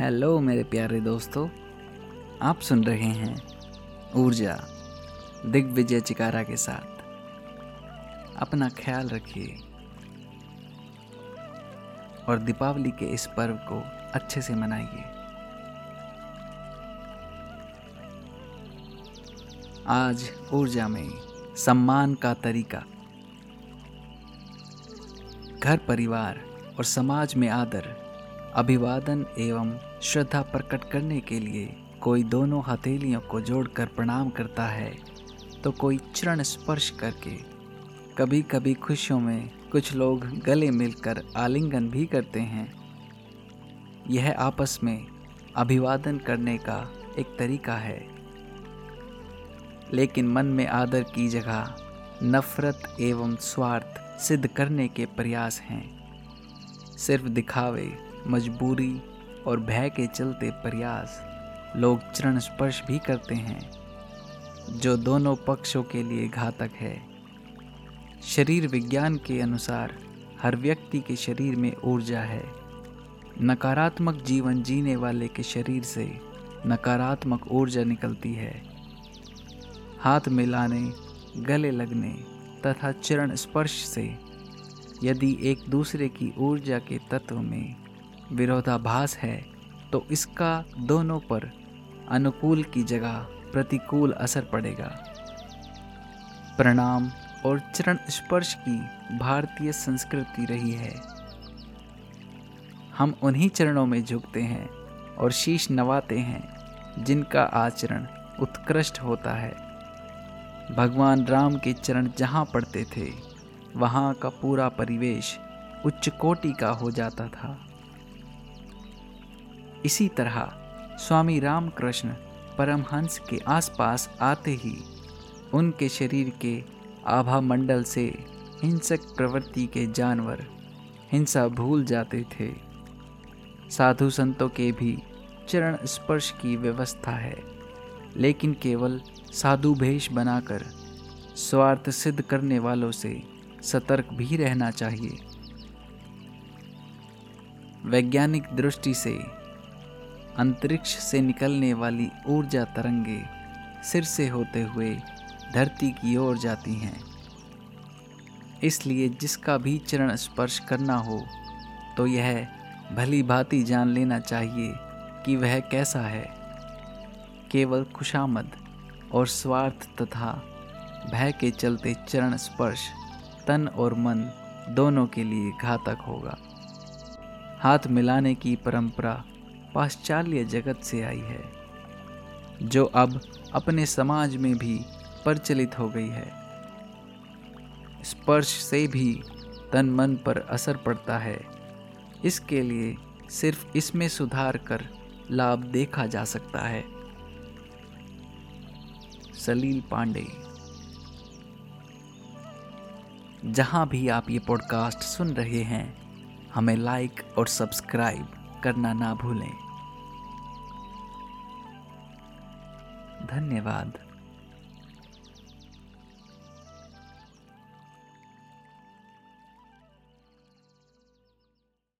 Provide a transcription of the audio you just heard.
Hello मेरे प्यारे दोस्तों, आप सुन रहे हैं ऊर्जा दिग्विजय चिकारा के साथ। अपना ख्याल रखिए और दीपावली के इस पर्व को अच्छे से मनाइए। आज ऊर्जा में सम्मान का तरीका। घर, परिवार और समाज में आदर अभिवादन एवं श्रद्धा प्रकट करने के लिए कोई दोनों हथेलियों को जोड़कर प्रणाम करता है तो कोई चरण स्पर्श करके। कभी कभी खुशियों में कुछ लोग गले मिलकर आलिंगन भी करते हैं। यह आपस में अभिवादन करने का एक तरीका है। लेकिन मन में आदर की जगह नफरत एवं स्वार्थ सिद्ध करने के प्रयास हैं। सिर्फ़ दिखावे मजबूरी और भय के चलते प्रयास लोग चरण स्पर्श भी करते हैं, जो दोनों पक्षों के लिए घातक है। शरीर विज्ञान के अनुसार हर व्यक्ति के शरीर में ऊर्जा है। नकारात्मक जीवन जीने वाले के शरीर से नकारात्मक ऊर्जा निकलती है। हाथ मिलाने, गले लगने तथा चरण स्पर्श से यदि एक दूसरे की ऊर्जा के तत्व में विरोधाभास है तो इसका दोनों पर अनुकूल की जगह प्रतिकूल असर पड़ेगा। प्रणाम और चरण स्पर्श की भारतीय संस्कृति रही है। हम उन्हीं चरणों में झुकते हैं और शीश नवाते हैं, जिनका आचरण उत्कृष्ट होता है। भगवान राम के चरण जहाँ पड़ते थे, वहाँ का पूरा परिवेश उच्च कोटि का हो जाता था। इसी तरह स्वामी रामकृष्ण परमहंस के आसपास आते ही उनके शरीर के आभा मंडल से हिंसक प्रवृत्ति के जानवर हिंसा भूल जाते थे। साधु संतों के भी चरण स्पर्श की व्यवस्था है, लेकिन केवल साधु भेष बनाकर स्वार्थ सिद्ध करने वालों से सतर्क भी रहना चाहिए। वैज्ञानिक दृष्टि से अंतरिक्ष से निकलने वाली ऊर्जा तरंगे सिर से होते हुए धरती की ओर जाती हैं। इसलिए जिसका भी चरण स्पर्श करना हो तो यह भली भांति जान लेना चाहिए कि वह कैसा है। केवल खुशामद और स्वार्थ तथा भय के चलते चरण स्पर्श, तन और मन दोनों के लिए घातक होगा। हाथ मिलाने की परंपरा पाश्चात्य जगत से आई है, जो अब अपने समाज में भी प्रचलित हो गई है। स्पर्श से भी तन मन पर असर पड़ता है। इसके लिए सिर्फ़ इसमें सुधार कर लाभ देखा जा सकता है। सलील पांडे। जहाँ भी आप ये पॉडकास्ट सुन रहे हैं, हमें लाइक और सब्सक्राइब करना ना भूलें। धन्यवाद।